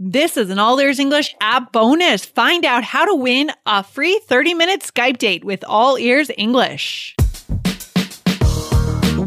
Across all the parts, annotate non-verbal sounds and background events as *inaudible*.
This is an All Ears English app bonus. Find out how to win a free 30 minute Skype date with All Ears English.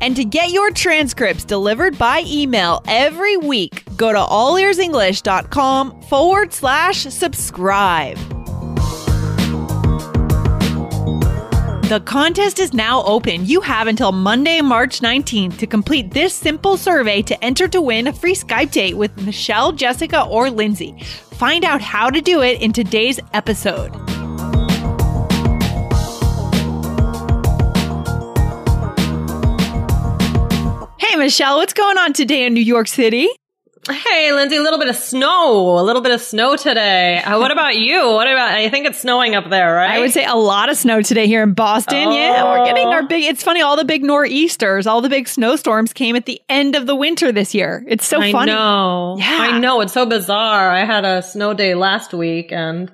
And to get your transcripts delivered by email every week, go to allearsenglish.com forward slash subscribe. The contest is now open. You have until Monday, March 19th to complete this simple survey to enter to win a free Skype date with Michelle, Jessica, or Lindsay. Find out how to do it in today's episode. Michelle, what's going on today in New York City? Hey, Lindsay, a little bit of snow, a little bit of snow today. Uh, what about you? What about, I think it's snowing up there, right? I would say a lot of snow today here in Boston. Oh. Yeah, we're getting our big, it's funny, all the big nor'easters, all the big snowstorms came at the end of the winter this year. It's so I funny. I know. Yeah. I know. It's so bizarre. I had a snow day last week and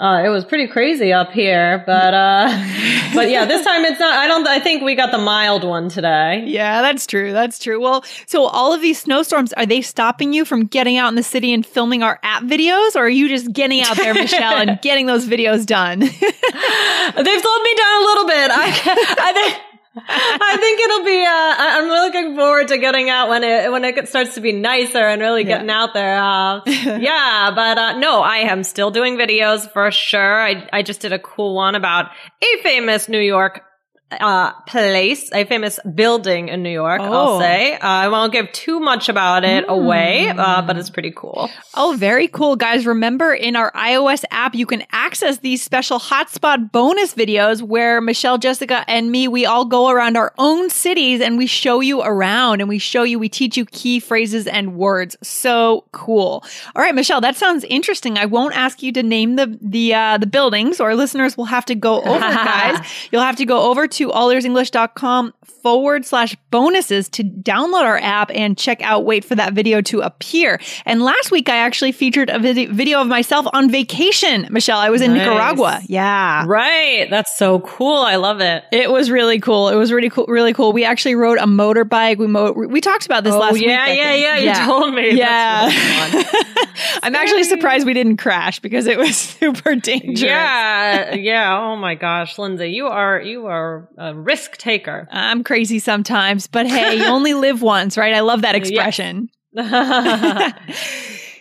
uh, it was pretty crazy up here, but, uh, *laughs* but yeah, this time it's not, I don't, I think we got the mild one today. Yeah, that's true. That's true. Well, so all of these snowstorms, are they stopping you from getting out in the city and filming our app videos? Or are you just getting out there, Michelle, and *laughs* getting those videos done? *laughs* They've slowed me down a little bit. I, I think. I think it'll be. Uh, I'm really looking forward to getting out when it when it starts to be nicer and really Yeah. getting out there. Uh, *laughs* yeah, but uh, no, I am still doing videos for sure. I I just did a cool one about a famous New York uh place, a famous building in New York. Oh. I'll say. Uh, I won't give too much about it away, uh, but it's pretty cool. Oh, very cool, guys. Remember, in our iOS app, you can access these special hotspot bonus videos where Michelle, Jessica, and me, we all go around our own cities and we show you around and we show you, we teach you key phrases and words. So cool. All right, Michelle, that sounds interesting. I won't ask you to name the, the, uh, the buildings. Our listeners will have to go over, *laughs* guys. You'll have to go over to allearsenglish.com forward slash bonuses to download our app and check out, wait for that video to appear. And last week, I actually featured a vid- video of myself on vacation. Michelle, I was in Nice. Nicaragua. Yeah. Right, that's so cool. I love it. It was really cool. It was really cool. Really cool. We actually rode a motorbike. We mo- we talked about this Oh, last week. yeah, yeah, yeah. You told me. Yeah. *laughs* That's really fun. I'm actually surprised we didn't crash because it was *laughs* super dangerous. Yeah, *laughs* yeah. Oh my gosh, Lindsay, you are you are a risk taker. I'm crazy sometimes, but hey, you only *laughs* live once, right? I love that expression.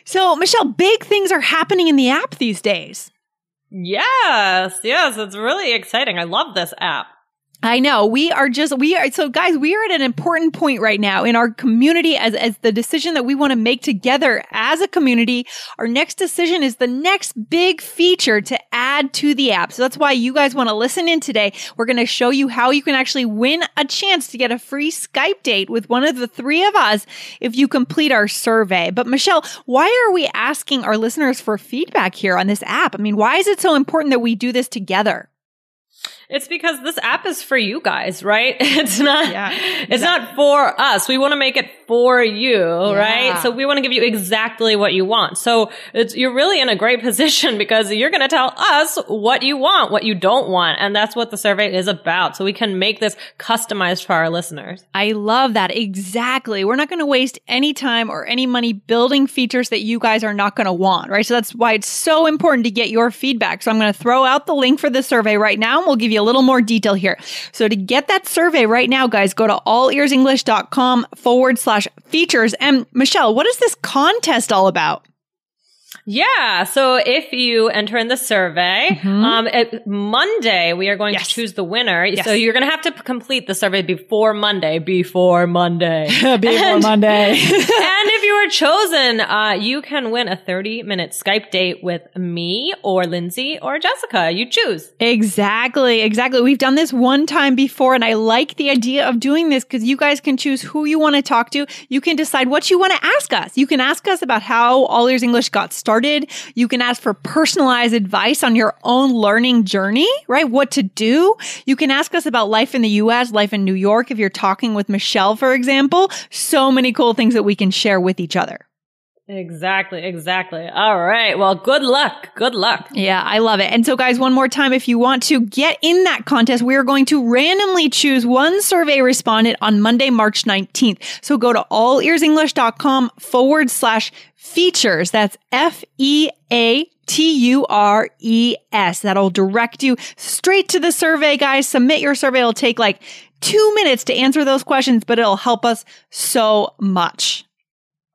So, Michelle, big things are happening in the app these days. yes, yes, it's really exciting. I love this app. I know. We are just we are so guys we are at an important point right now in our community as as the decision that we want to make together as a community. Our next decision is the next big feature to add to the app. So that's why you guys want to listen in today. We're going to show you how you can actually win a chance to get a free Skype date with one of the three of us if you complete our survey. But Michelle why are we asking our listeners for feedback here on this app? I mean why is it so important that we do this together It's because this app is for you guys, right? *laughs* It's not, Yeah, it's not for us. We want to make it for you, right? So we want to give you exactly what you want. So it's, you're really in a great *laughs* position because you're going to tell us what you want, what you don't want. And that's what the survey is about. So we can make this customized for our listeners. I love that. Exactly. We're not going to waste any time or any money building features that you guys are not going to want, right? So that's why it's so important to get your feedback. So I'm going to throw out the link for the survey right now and we'll give you a little more detail here. So to get that survey right now, guys, go to allearsenglish.com forward slash features. And Michelle, what is this contest all about? Yeah. So if you enter in the survey, um, at Monday, we are going Yes. to choose the winner. So you're going to have to p- complete the survey before Monday, before Monday. *laughs* And- *laughs* Monday. and you are chosen, uh, you can win a 30 minute Skype date with me or Lindsay or Jessica. You choose. Exactly, exactly. We've done this one time before, and I like the idea of doing this because you guys can choose who you want to talk to. You can decide what you want to ask us. You can ask us about how All Ears English got started. You can ask for personalized advice on your own learning journey, right? What to do. You can ask us about life in the US, life in New York, if you're talking with Michelle, for example. So many cool things that we can share with each other. Exactly, exactly. All right. Well, good luck. Good luck. Yeah, I love it. And so, guys, one more time, if you want to get in that contest, we are going to randomly choose one survey respondent on Monday, March 19th. So go to allearsenglish.com forward slash features. That's F E A T U R E S. That'll direct you straight to the survey, guys. Submit your survey. It'll take like two minutes to answer those questions, but it'll help us so much.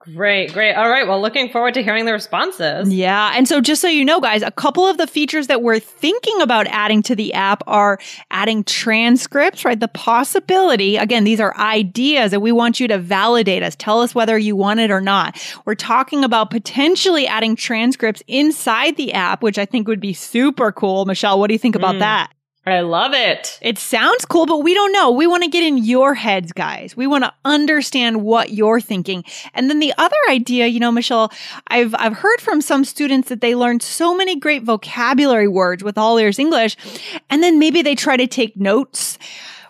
Great, great. All right. Well, looking forward to hearing the responses. Yeah. And so, just so you know, guys, a couple of the features that we're thinking about adding to the app are adding transcripts, right? The possibility, again, these are ideas that we want you to validate us. Tell us whether you want it or not. We're talking about potentially adding transcripts inside the app, which I think would be super cool. Michelle, what do you think about mm. that? I love it. It sounds cool, but we don't know. We want to get in your heads, guys. We want to understand what you're thinking. And then the other idea, you know, Michelle, I've I've heard from some students that they learned so many great vocabulary words with All Ears English, and then maybe they try to take notes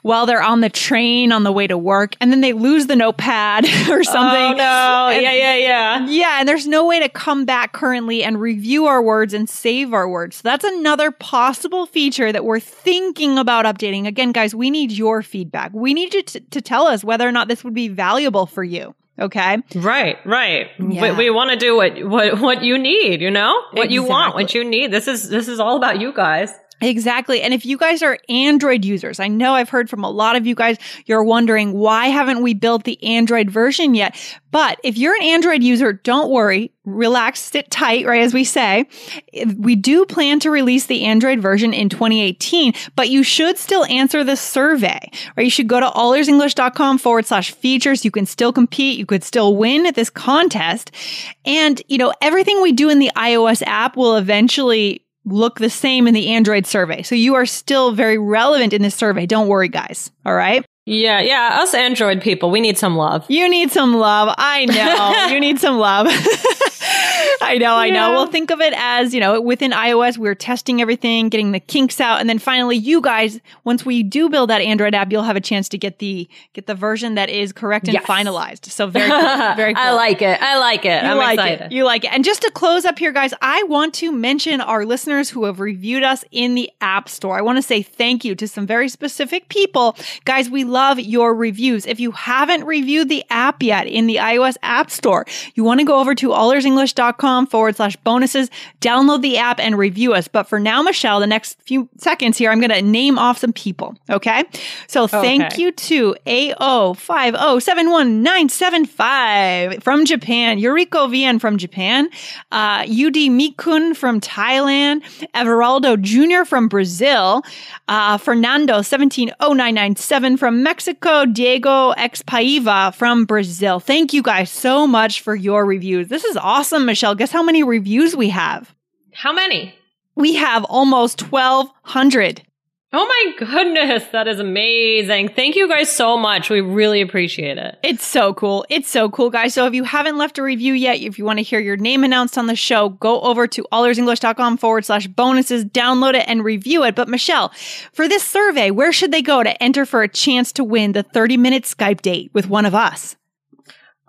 while they're on the train on the way to work and then they lose the notepad *laughs* or something. Oh no. And, yeah, yeah, yeah. Yeah. And there's no way to come back currently and review our words and save our words. So that's another possible feature that we're thinking about updating. Again, guys, we need your feedback. We need you to, to tell us whether or not this would be valuable for you. Okay. Right, right. Yeah. We, we want to do what, what, what you need, you know? What exactly. you want, what you need. This is, this is all about you guys. Exactly. And if you guys are Android users, I know I've heard from a lot of you guys, you're wondering why haven't we built the Android version yet? But if you're an Android user, don't worry, relax, sit tight, right? As we say, we do plan to release the Android version in 2018, but you should still answer the survey, right? You should go to allearsenglish.com forward slash features. You can still compete. You could still win at this contest. And, you know, everything we do in the iOS app will eventually look the same in the Android survey. So you are still very relevant in this survey. Don't worry, guys. All right. Yeah, yeah. Us Android people, we need some love. You need some love. I know. *laughs* you need some love. *laughs* I know, I know. Well, think of it as, you know, within iOS, we're testing everything, getting the kinks out, and then finally you guys, once we do build that Android app, you'll have a chance to get the get the version that is correct and yes. finalized. So very cool, *laughs* very cool. I like it. I like it. You I'm like excited. It. You like it. And just to close up here, guys, I want to mention our listeners who have reviewed us in the App Store. I want to say thank you to some very specific people. Guys, we love your reviews. If you haven't reviewed the app yet in the iOS App Store, you want to go over to allearsenglish.com forward slash bonuses. Download the app and review us. But for now, Michelle, the next few seconds here, I'm going to name off some people. Okay. So thank okay. you to AO5071975 from Japan, Yuriko Vien from Japan, uh, UD Mikun from Thailand, Everaldo Jr. from Brazil, uh, Fernando 170997 from Mexico, Diego X Paiva from Brazil. Thank you guys so much for your reviews. This is awesome, Michelle. Guess how many reviews we have? How many? We have almost 1,200. Oh my goodness, that is amazing. Thank you guys so much. We really appreciate it. It's so cool. It's so cool, guys. So if you haven't left a review yet, if you want to hear your name announced on the show, go over to allearsenglish.com forward slash bonuses, download it and review it. But Michelle, for this survey, where should they go to enter for a chance to win the 30 minute Skype date with one of us?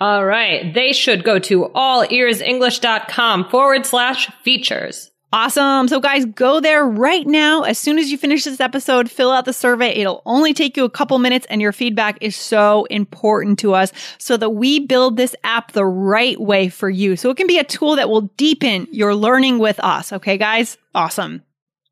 All right. They should go to allearsenglish.com forward slash features. Awesome. So guys, go there right now. As soon as you finish this episode, fill out the survey. It'll only take you a couple minutes and your feedback is so important to us so that we build this app the right way for you. So it can be a tool that will deepen your learning with us. Okay, guys? Awesome.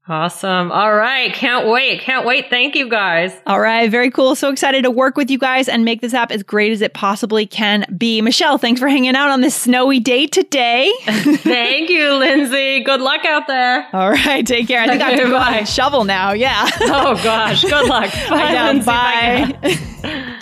Awesome. All right. Can't wait. Can't wait. Thank you guys. All right. Very cool. So excited to work with you guys and make this app as great as it possibly can be. Michelle, thanks for hanging out on this snowy day today. *laughs* Thank you, Lindsay. Good luck out there. All right. Take care. I think I have to go out *laughs* and shovel now. Yeah. oh, gosh. Good luck. *laughs* Bye. Bye.